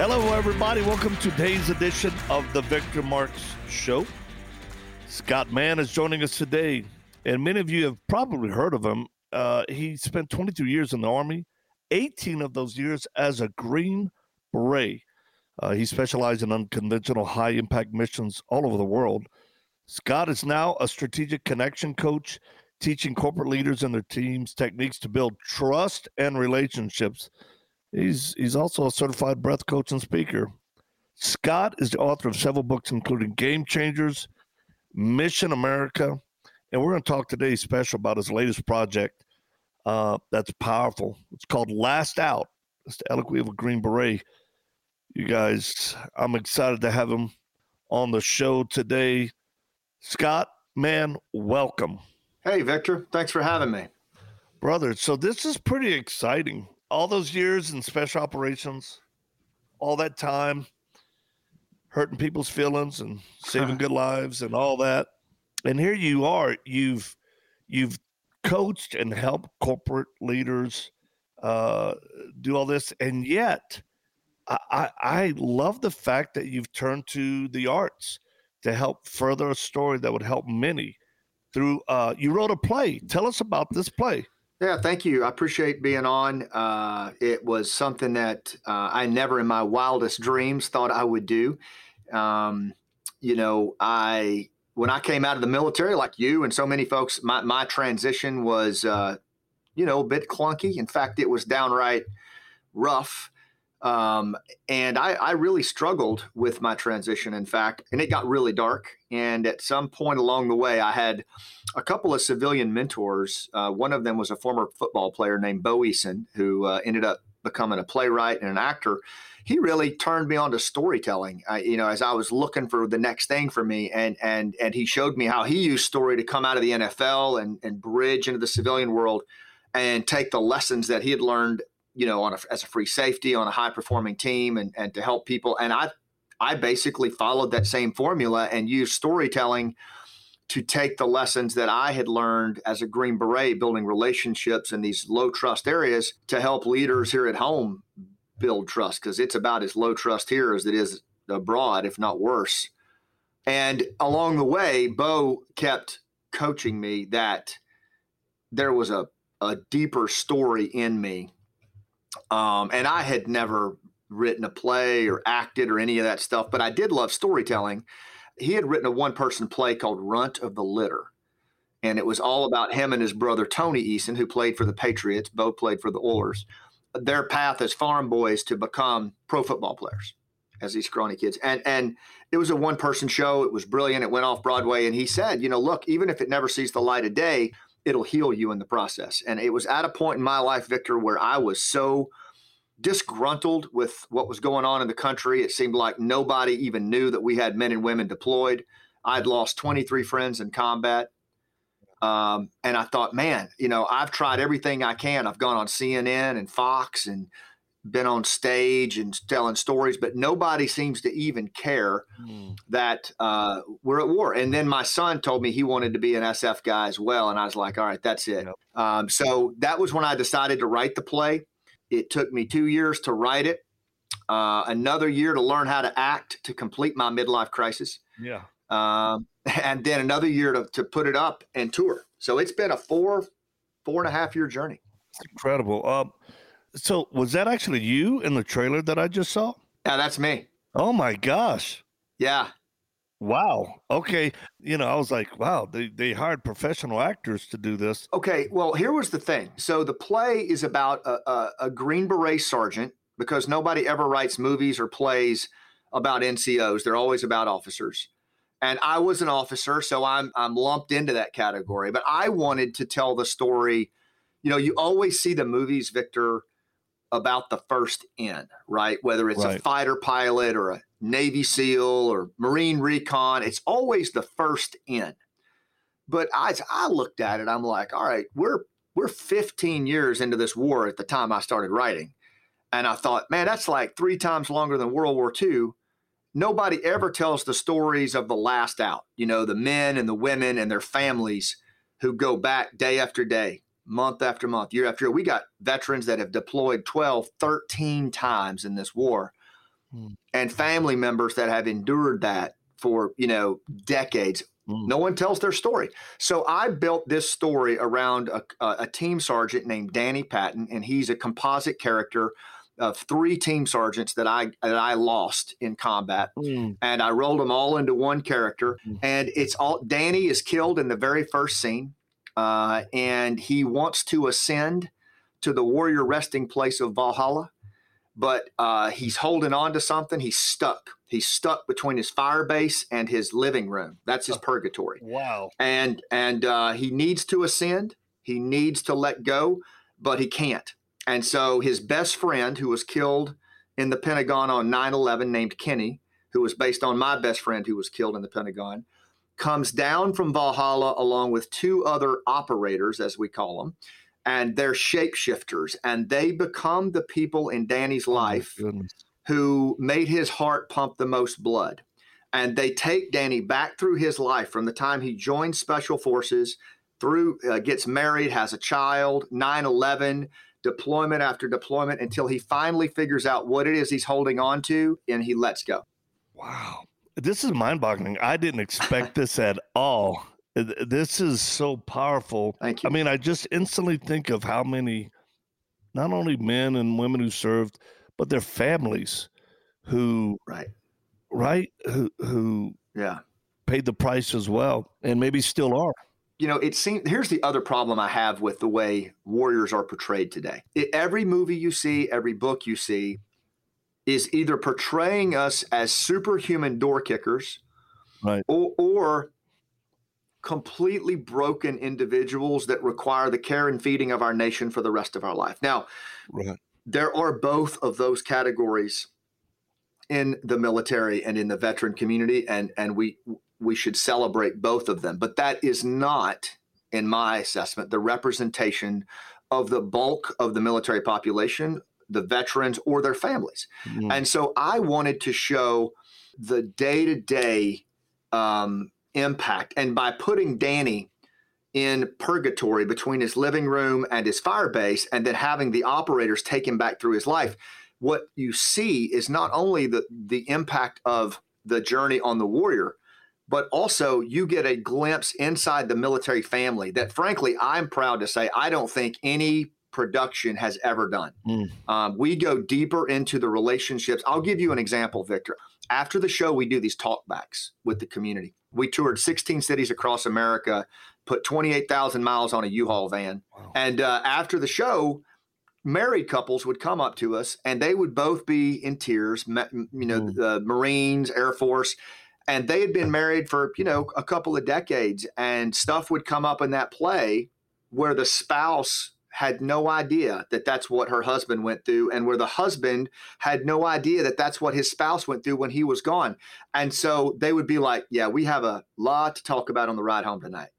Hello, everybody. Welcome to today's edition of the Victor Marx Show. Scott Mann is joining us today, and many of you have probably heard of him. Uh, he spent 22 years in the Army, 18 of those years as a Green Beret. Uh, he specialized in unconventional high impact missions all over the world. Scott is now a strategic connection coach, teaching corporate leaders and their teams techniques to build trust and relationships He's he's also a certified breath coach and speaker. Scott is the author of several books, including Game Changers, Mission America, and we're going to talk today special about his latest project. Uh, that's powerful. It's called Last Out. It's the Elegy of a Green Beret. You guys, I'm excited to have him on the show today. Scott, man, welcome. Hey, Victor. Thanks for having me. Brother, so this is pretty exciting all those years in special operations, all that time hurting people's feelings and saving good lives and all that. And here you are, you've you've coached and helped corporate leaders uh, do all this, and yet I, I, I love the fact that you've turned to the arts to help further a story that would help many. Through uh, you wrote a play. Tell us about this play. Yeah, thank you. I appreciate being on. Uh, it was something that uh, I never in my wildest dreams thought I would do. Um, you know, I when I came out of the military, like you and so many folks, my, my transition was, uh, you know, a bit clunky. In fact, it was downright rough. Um, and I, I, really struggled with my transition, in fact, and it got really dark. And at some point along the way, I had a couple of civilian mentors. Uh, one of them was a former football player named Bo Eason, who uh, ended up becoming a playwright and an actor. He really turned me on to storytelling. I, you know, as I was looking for the next thing for me, and and and he showed me how he used story to come out of the NFL and and bridge into the civilian world, and take the lessons that he had learned you know, on a, as a free safety on a high performing team and, and to help people. And I, I basically followed that same formula and used storytelling to take the lessons that I had learned as a Green Beret, building relationships in these low trust areas to help leaders here at home build trust because it's about as low trust here as it is abroad, if not worse. And along the way, Bo kept coaching me that there was a, a deeper story in me um, and I had never written a play or acted or any of that stuff, but I did love storytelling. He had written a one person play called Runt of the Litter. And it was all about him and his brother Tony Eason, who played for the Patriots, both played for the Oilers. Their path as farm boys to become pro football players as these scrawny kids. And and it was a one person show. It was brilliant. It went off Broadway. And he said, you know, look, even if it never sees the light of day, it'll heal you in the process. And it was at a point in my life, Victor, where I was so disgruntled with what was going on in the country. It seemed like nobody even knew that we had men and women deployed. I'd lost 23 friends in combat. Um, and I thought, man, you know, I've tried everything I can. I've gone on CNN and Fox and been on stage and telling stories, but nobody seems to even care mm. that uh, we're at war. And then my son told me he wanted to be an SF guy as well, and I was like, all right, that's it. Yep. Um, so that was when I decided to write the play. It took me two years to write it, uh, another year to learn how to act to complete my midlife crisis. Yeah. Um, and then another year to, to put it up and tour. So it's been a four, four and a half year journey. It's incredible. Um, so was that actually you in the trailer that I just saw? Yeah, that's me. Oh my gosh. Yeah. Wow. Okay. You know, I was like, wow, they, they hired professional actors to do this. Okay. Well, here was the thing. So the play is about a, a, a Green Beret sergeant because nobody ever writes movies or plays about NCOs. They're always about officers. And I was an officer, so I'm I'm lumped into that category. But I wanted to tell the story. You know, you always see the movies, Victor, about the first in, right? Whether it's Right. a fighter pilot or a Navy SEAL or Marine recon, it's always the first in. But I, I looked at it, I'm like, all right, we're we're 15 years into this war at the time I started writing. And I thought, man, that's like three times longer than World War II. Nobody ever tells the stories of the last out, you know, the men and the women and their families who go back day after day, month after month, year after year. We got veterans that have deployed 12, 13 times in this war, Hmm. and family members that have endured that for, you know, decades. Mm. No one tells their story. So I built this story around a, a, a team sergeant named Danny Patton, and he's a composite character of three team sergeants that I that I lost in combat Mm. and I rolled them all into one character. Mhm. And it's all Danny is killed in the very first scene, uh, and he wants to ascend to the warrior resting place of Valhalla, but uh, he's holding on to something. He's stuck. He's stuck between his fire base and his living room. That's his purgatory Wow. and and uh, he needs to ascend. He needs to let go, but he can't. And so his best friend, who was killed in the Pentagon on 9/11, named Kenny, who was based on my best friend who was killed in the Pentagon, comes down from Valhalla along with two other operators, as we call them, and they're shapeshifters, and they become the people in Danny's Oh life goodness. who made his heart pump the most blood. And they take Danny back through his life from the time he joined Special Forces through, uh, gets married, has a child, 9 11, deployment after deployment until he finally figures out what it is he's holding on to and he lets go. Wow. This is mind boggling. I didn't expect this at all. This is so powerful. Thank you. I mean, I just instantly think of how many, not only men and women who served, but their families who, right. right, who, who Yeah. paid the price as well and maybe still are. you know, it seems here's the other problem I have with the way warriors are portrayed today. It, every movie you see, every book you see, is either portraying us as superhuman door kickers, Right. or, or completely broken individuals that require the care and feeding of our nation for the rest of our life. Now, Right. there are both of those categories in the military and in the veteran community and and we we should celebrate both of them but that is not in my assessment the representation of the bulk of the military population the veterans or their families Mm. and so I wanted to show the day to day impact. And by putting Danny in purgatory between his living room and his fire base, and then having the operators take him back through his life, what you see is not only the, the impact of the journey on the warrior, but also you get a glimpse inside the military family that, frankly, I'm proud to say I don't think any production has ever done. Mm. Um, we go deeper into the relationships. I'll give you an example, Victor. After the show, we do these talkbacks with the community. We toured 16 cities across America, put 28,000 miles on a U-Haul van, Wow. and uh, after the show, married couples would come up to us, and they would both be in tears. You know, Mm. the Marines, Air Force, and they had been married for you know a couple of decades, and stuff would come up in that play where the spouse had no idea that that's what her husband went through and where the husband had no idea that that's what his spouse went through when he was gone. And so they would be like yeah we have a lot to talk about on the ride home tonight.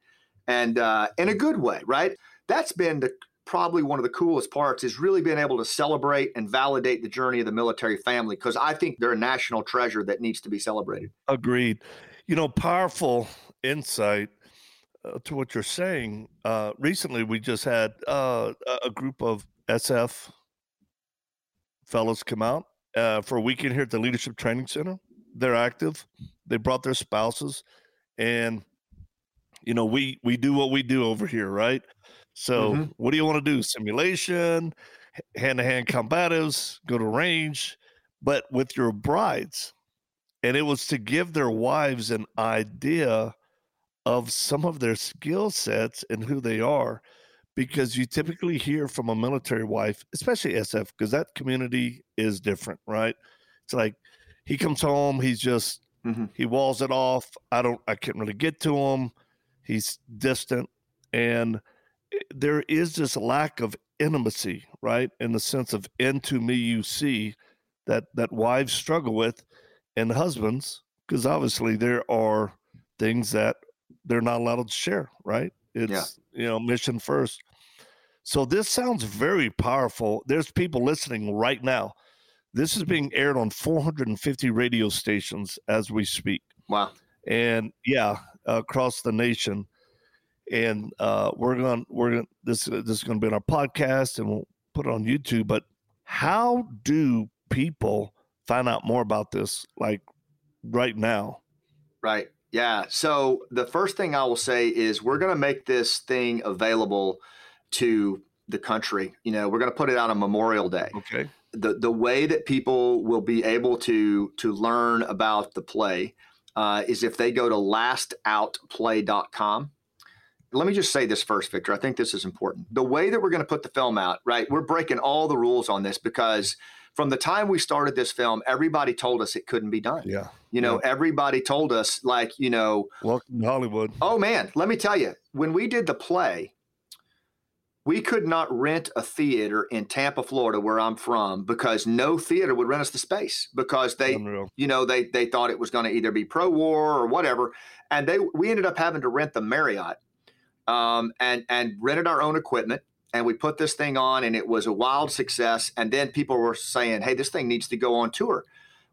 And uh, in a good way right? That's been the probably one of the coolest parts is really being able to celebrate and validate the journey of the military family because i think they're a national treasure that needs to be celebrated. Agreed. You know, powerful insight to what you're saying. Uh, recently, we just had uh, a- group of SF fellows come out uh, for a weekend here at the Leadership Training Center. They're active. They brought their spouses, and you know, we we do what we do over here, right? So, Mhm. what do you want to do? Simulation, hand to hand combatives, go to range, but with your brides and it was to give their wives an idea of some of their skill sets and who they are because you typically hear from a military wife especially sf because that community is different right it's like he comes home he's just Mhm. he walls it off i don't i can't really get to him he's distant and there is this lack of intimacy right? In the sense of into me you see that that wives struggle with and husbands, because obviously there are things that they're not allowed to share, right? It's yeah. you know, mission first. So this sounds very powerful. There's people listening right now. This is being aired on 450 radio stations as we speak. Wow. And yeah, across the nation and uh, we're going we're going this this is going to be on our podcast and we'll put it on YouTube. But how do people find out more about this? Like right now, right? Yeah. So the first thing I will say is we're going to make this thing available to the country. You know, we're going to put it out on Memorial Day. Okay. The the way that people will be able to to learn about the play uh, is if they go to lastoutplay.com let me just say this first, Victor. I think this is important. The way that we're going to put the film out, right? We're breaking all the rules on this because from the time we started this film, everybody told us it couldn't be done. Yeah. You know, yeah. everybody told us, like, you know, welcome to Hollywood. Oh, man. Let me tell you, when we did the play, we could not rent a theater in Tampa, Florida, where I'm from, because no theater would rent us the space because they, Unreal. you know, they they thought it was going to either be pro-war or whatever, and they we ended up having to rent the Marriott um, and and rented our own equipment and we put this thing on and it was a wild success and then people were saying hey this thing needs to go on tour.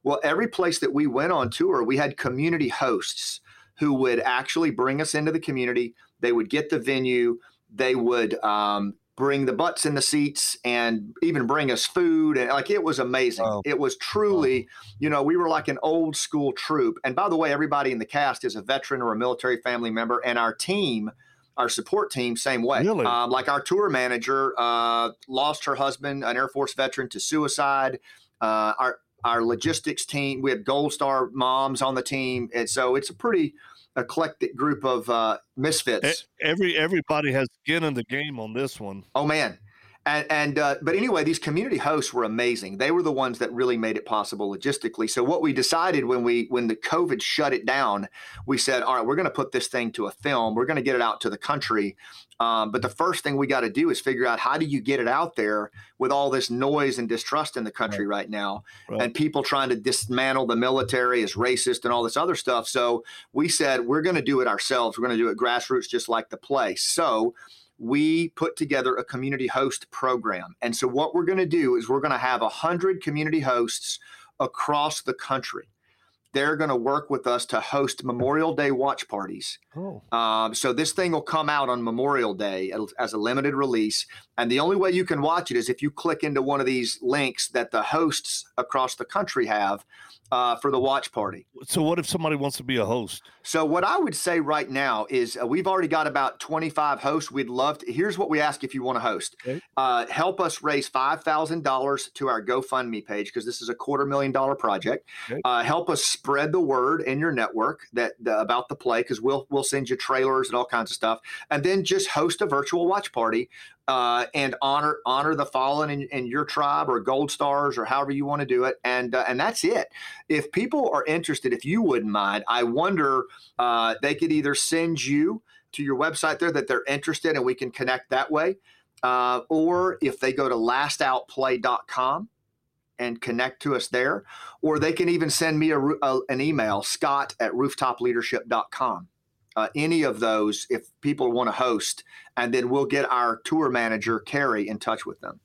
Well every place that we went on tour we had community hosts who would actually bring us into the community. They would get the venue. They would um, bring the butts in the seats and even bring us food and like it was amazing. Wow. it was truly wow. you know we were like an old school troop. And by the way everybody in the cast is a veteran or a military family member and our team our support team same way. Really? Um, like our tour manager uh, lost her husband, an Air Force veteran, to suicide. Uh, our our logistics team, we have Gold Star moms on the team, and so it's a pretty eclectic group of uh, misfits. Every everybody has skin in the game on this one. Oh man, and, and uh, but anyway, these community hosts were amazing. They were the ones that really made it possible logistically. So what we decided when we when the COVID shut it down, we said, all right, we're going to put this thing to a film. We're going to get it out to the country. Um, but the first thing we got to do is figure out how do you get it out there with all this noise and distrust in the country right, right now, right. and people trying to dismantle the military as racist and all this other stuff. So we said we're going to do it ourselves. We're going to do it grassroots, just like the play. So we put together a community host program. And so what we're going to do is we're going to have 100 community hosts across the country they're going to work with us to host Memorial Day watch parties. Oh. Um, so this thing will come out on Memorial Day as a limited release. And the only way you can watch it is if you click into one of these links that the hosts across the country have uh, for the watch party. So, what if somebody wants to be a host? So, what I would say right now is uh, we've already got about 25 hosts. We'd love to. Here's what we ask if you want to host okay. uh, help us raise $5,000 to our GoFundMe page because this is a quarter million dollar project. Okay. Uh, help us spread the word in your network that the, about the play because we'll, we'll send you trailers and all kinds of stuff. And then just host a virtual watch party uh, and honor honor the fallen in, in, your tribe or gold stars or however you want to do it and uh, and that's it if people are interested if you wouldn't mind i wonder uh, they could either send you to your website there that they're interested and we can connect that way uh, or if they go to lastoutplay.com and connect to us there or they can even send me a, a, an email scott at rooftopleadership.com uh, any of those if people want to host, and then we'll get our tour manager Carrie in touch with them.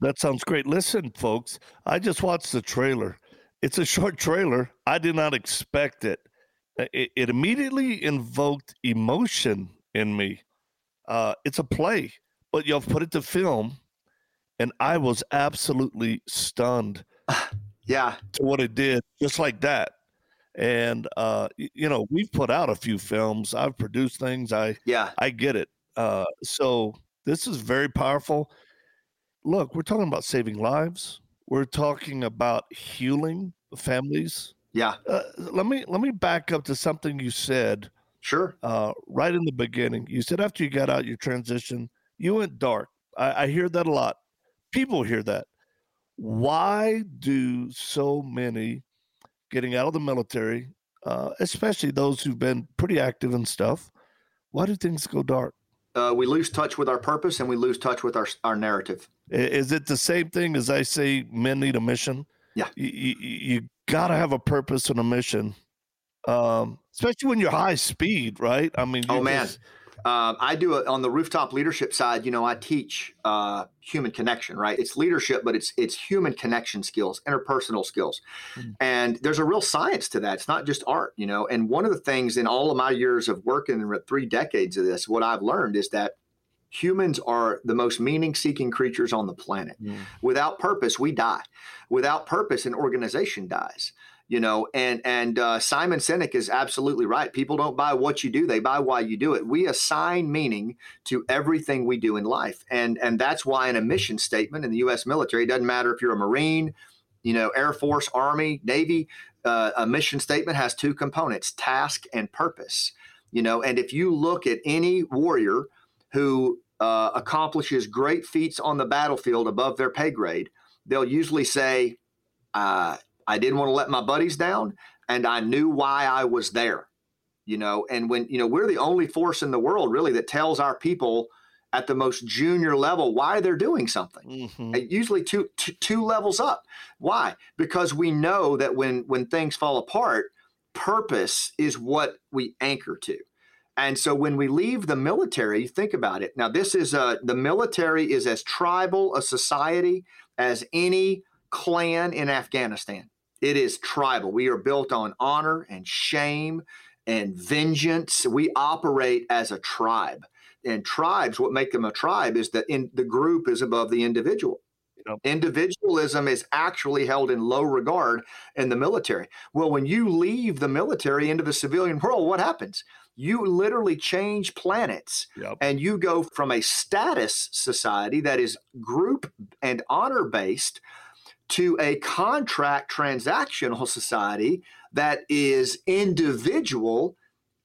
That sounds great. Listen, folks, I just watched the trailer. It's a short trailer. I did not expect it. It, it immediately invoked emotion in me. Uh, it's a play, but you'll put it to film, and I was absolutely stunned. yeah, to what it did, just like that. And uh, you know we've put out a few films. I've produced things. I yeah. I get it. Uh, so this is very powerful. Look we're talking about saving lives. We're talking about healing families. Yeah. Uh, let me let me back up to something you said sure. uh, right in the beginning. You said after you got out your transition you went dark. I, I hear that a lot people hear that why do so many getting out of the military, uh, especially those who've been pretty active and stuff, why do things go dark? Uh, we lose touch with our purpose and we lose touch with our our narrative. Is it the same thing as I say men need a mission? Yeah. You, you, you got to have a purpose and a mission, um, especially when you're high speed, right? I mean, oh, man. Just, um, I do it on the rooftop leadership side. You know, I teach uh, human connection, right? It's leadership, but it's it's human connection skills, interpersonal skills, mm-hmm. and there's a real science to that. It's not just art, you know. And one of the things in all of my years of working in three decades of this, what I've learned is that humans are the most meaning-seeking creatures on the planet. Without purpose, we die. Without purpose, an organization dies you know and and uh, simon sinek is absolutely right. People don't buy what you do they buy why you do it. We assign meaning to everything we do in life and and that's why in a mission statement in the us military it doesn't matter if you're a marine you know air force army navy uh, a mission statement has two components task and purpose you know and if you look at any warrior who uh, accomplishes great feats on the battlefield above their pay grade they'll usually say uh, I didn't want to let my buddies down, and I knew why I was there. You know, and when you know we're the only force in the world really that tells our people at the most junior level why they're doing something. Mm-hmm. Usually two, two two levels up. Why? Because we know that when when things fall apart, purpose is what we anchor to. And so when we leave the military, think about it. Now, this is a, the military is as tribal a society as any clan in Afghanistan. It is tribal. We are built on honor and shame and vengeance. We operate as a tribe. And tribes, what make them a tribe is that in the group is above the individual. Yep. Individualism is actually held in low regard in the military. Well, when you leave the military into the civilian world, what happens? You literally change planets yep. and you go from a status society that is group and honor based to a contract transactional society that is individual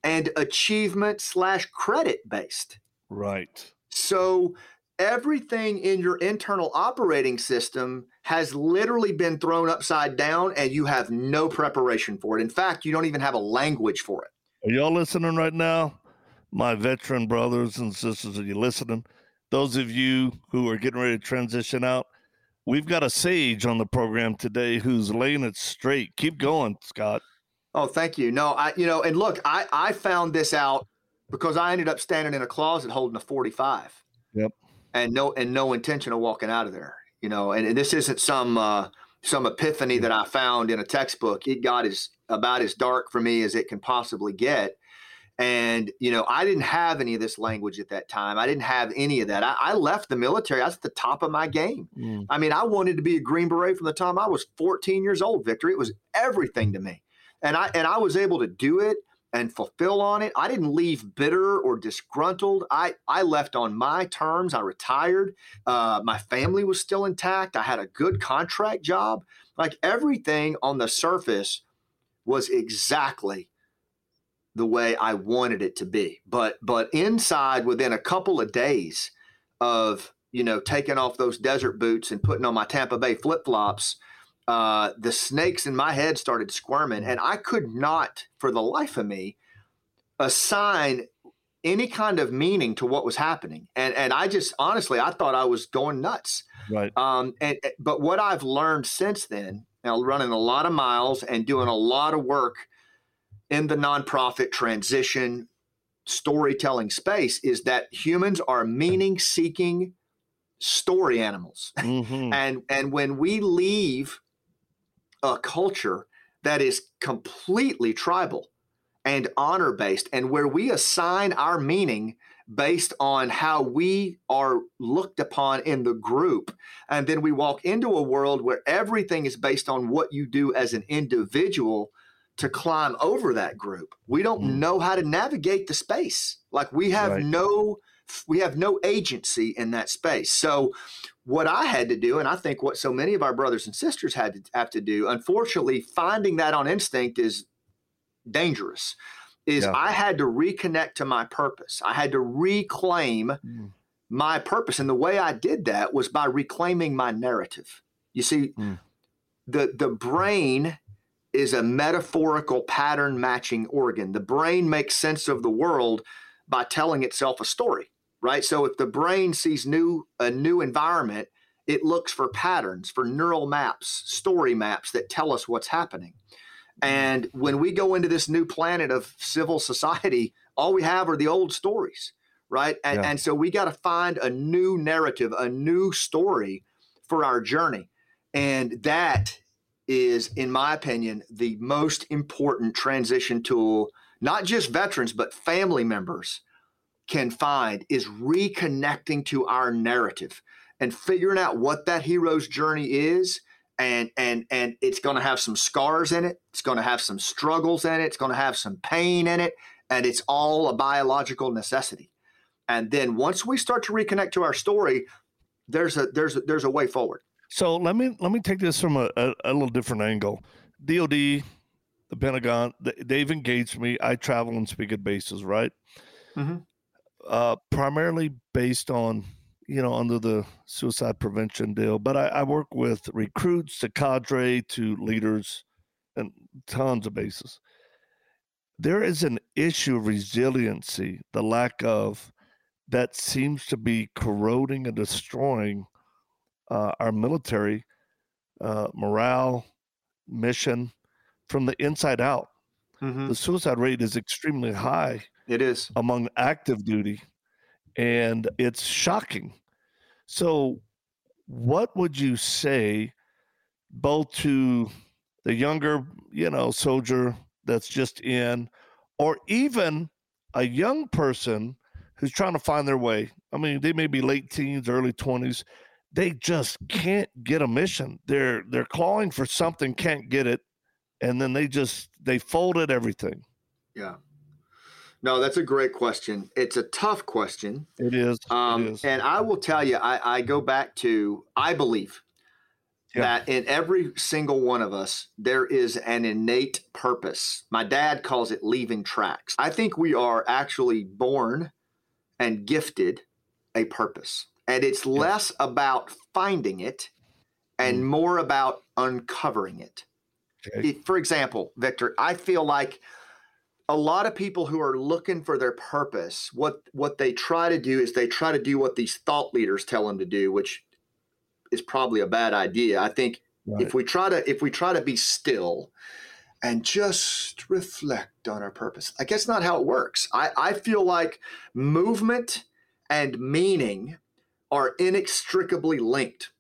and achievement slash credit based. Right. So everything in your internal operating system has literally been thrown upside down and you have no preparation for it. In fact, you don't even have a language for it. Are y'all listening right now? My veteran brothers and sisters, are you listening? Those of you who are getting ready to transition out, We've got a sage on the program today who's laying it straight. Keep going, Scott. Oh, thank you. No, I, you know, and look, I, I found this out because I ended up standing in a closet holding a 45. Yep. And no, and no intention of walking out of there, you know, and, and this isn't some, uh, some epiphany that I found in a textbook. It got as about as dark for me as it can possibly get. And, you know, I didn't have any of this language at that time. I didn't have any of that. I, I left the military. I was at the top of my game. Mm. I mean, I wanted to be a Green Beret from the time I was 14 years old, Victor. It was everything to me. And I and I was able to do it and fulfill on it. I didn't leave bitter or disgruntled. I, I left on my terms. I retired. Uh, my family was still intact. I had a good contract job. Like everything on the surface was exactly the way I wanted it to be. But but inside within a couple of days of you know taking off those desert boots and putting on my Tampa Bay flip flops, uh, the snakes in my head started squirming, and I could not, for the life of me, assign any kind of meaning to what was happening. And and I just honestly I thought I was going nuts. Right. Um. And but what I've learned since then, now running a lot of miles and doing a lot of work in the nonprofit transition storytelling space is that humans are meaning seeking story animals. Mm-hmm. and and when we leave a culture that is completely tribal and honor based and where we assign our meaning based on how we are looked upon in the group and then we walk into a world where everything is based on what you do as an individual to climb over that group. We don't mm. know how to navigate the space. Like we have right. no we have no agency in that space. So what I had to do, and I think what so many of our brothers and sisters had to have to do, unfortunately, finding that on instinct is dangerous. Is yeah. I had to reconnect to my purpose. I had to reclaim mm. my purpose. And the way I did that was by reclaiming my narrative. You see, mm. the the brain is a metaphorical pattern matching organ. The brain makes sense of the world by telling itself a story, right? So if the brain sees new a new environment, it looks for patterns, for neural maps, story maps that tell us what's happening. Mm-hmm. And when we go into this new planet of civil society, all we have are the old stories, right? And, yeah. and so we got to find a new narrative, a new story for our journey. And that is, in my opinion, the most important transition tool, not just veterans, but family members can find is reconnecting to our narrative and figuring out what that hero's journey is and and and it's going to have some scars in it it's going to have some struggles in it it's going to have some pain in it and it's all a biological necessity. And then once we start to reconnect to our story there's a there's a, there's a way forward so let me let me take this from a, a, a little different angle dod the pentagon they've engaged me i travel and speak at bases right mm-hmm. uh, primarily based on you know, under the suicide prevention deal. But I, I work with recruits to cadre to leaders and tons of bases. There is an issue of resiliency, the lack of that seems to be corroding and destroying uh, our military uh, morale, mission from the inside out. Mm-hmm. The suicide rate is extremely high. It is among active duty and it's shocking. So, what would you say both to the younger, you know, soldier that's just in, or even a young person who's trying to find their way? I mean, they may be late teens, early 20s. They just can't get a mission. They're they're clawing for something, can't get it, and then they just they folded everything. Yeah. No, that's a great question. It's a tough question. It is. Um, it is. And I will tell you, I, I go back to, I believe yeah. that in every single one of us, there is an innate purpose. My dad calls it leaving tracks. I think we are actually born and gifted a purpose. And it's yeah. less about finding it and mm. more about uncovering it. Okay. For example, Victor, I feel like a lot of people who are looking for their purpose, what what they try to do is they try to do what these thought leaders tell them to do, which is probably a bad idea. I think right. if we try to if we try to be still and just reflect on our purpose, I guess not how it works. I, I feel like movement and meaning are inextricably linked.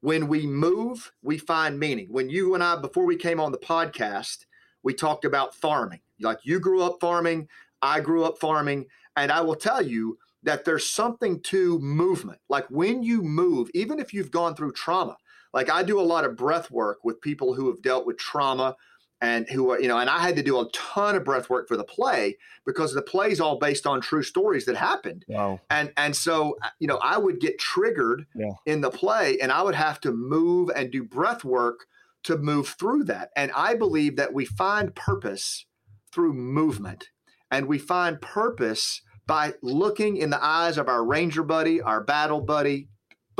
When we move, we find meaning. When you and I, before we came on the podcast, we talked about farming like you grew up farming, I grew up farming, and I will tell you that there's something to movement. Like when you move, even if you've gone through trauma, like I do a lot of breath work with people who have dealt with trauma and who you know, and I had to do a ton of breath work for the play because the play is all based on true stories that happened. Wow. And and so uh, you know, I would get triggered yeah. in the play and I would have to move and do breath work to move through that. And I believe that we find purpose through movement. And we find purpose by looking in the eyes of our ranger buddy, our battle buddy,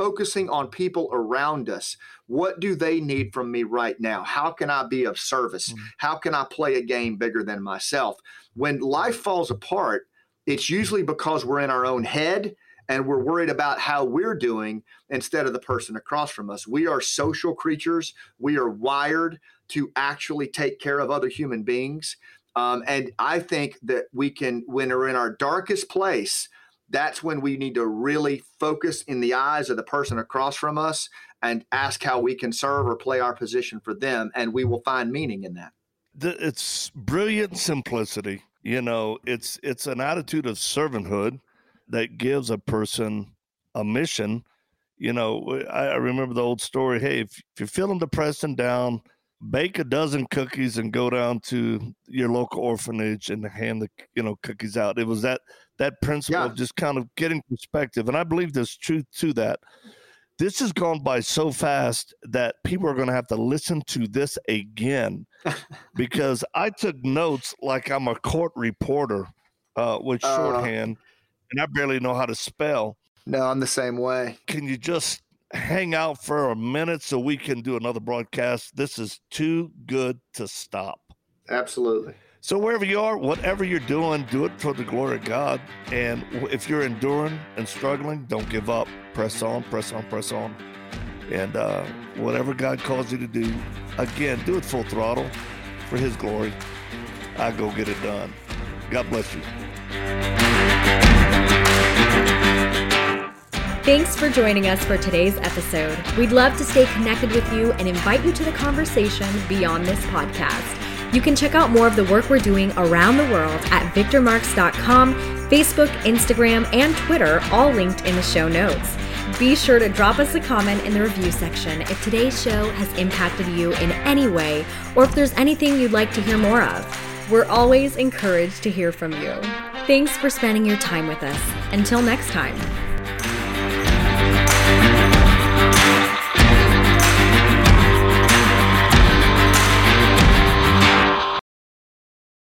focusing on people around us. What do they need from me right now? How can I be of service? Mm-hmm. How can I play a game bigger than myself? When life falls apart, it's usually because we're in our own head and we're worried about how we're doing instead of the person across from us. We are social creatures. We are wired to actually take care of other human beings. Um, and I think that we can, when we're in our darkest place, that's when we need to really focus in the eyes of the person across from us and ask how we can serve or play our position for them. And we will find meaning in that. It's brilliant simplicity. You know, it's it's an attitude of servanthood that gives a person a mission. You know, I, I remember the old story. Hey, if, if you're feeling depressed and down, bake a dozen cookies and go down to your local orphanage and hand the you know cookies out. It was that that principle yeah. of just kind of getting perspective, and I believe there's truth to that. This has gone by so fast that people are going to have to listen to this again because I took notes like I'm a court reporter uh, with uh. shorthand, uh, and I barely know how to spell. No, I'm the same way. Can you just hang out for a minute so we can do another broadcast. This is too good to stop. Absolutely. So, wherever you are, whatever you're doing, do it for the glory of God. And if you're enduring and struggling, don't give up. Press on, press on, press on. And uh, whatever God calls you to do, again, do it full throttle for His glory. I go get it done. God bless you. Thanks for joining us for today's episode. We'd love to stay connected with you and invite you to the conversation beyond this podcast. You can check out more of the work we're doing around the world at victormarx.com, Facebook, Instagram, and Twitter, all linked in the show notes. Be sure to drop us a comment in the review section if today's show has impacted you in any way or if there's anything you'd like to hear more of. We're always encouraged to hear from you. Thanks for spending your time with us. Until next time.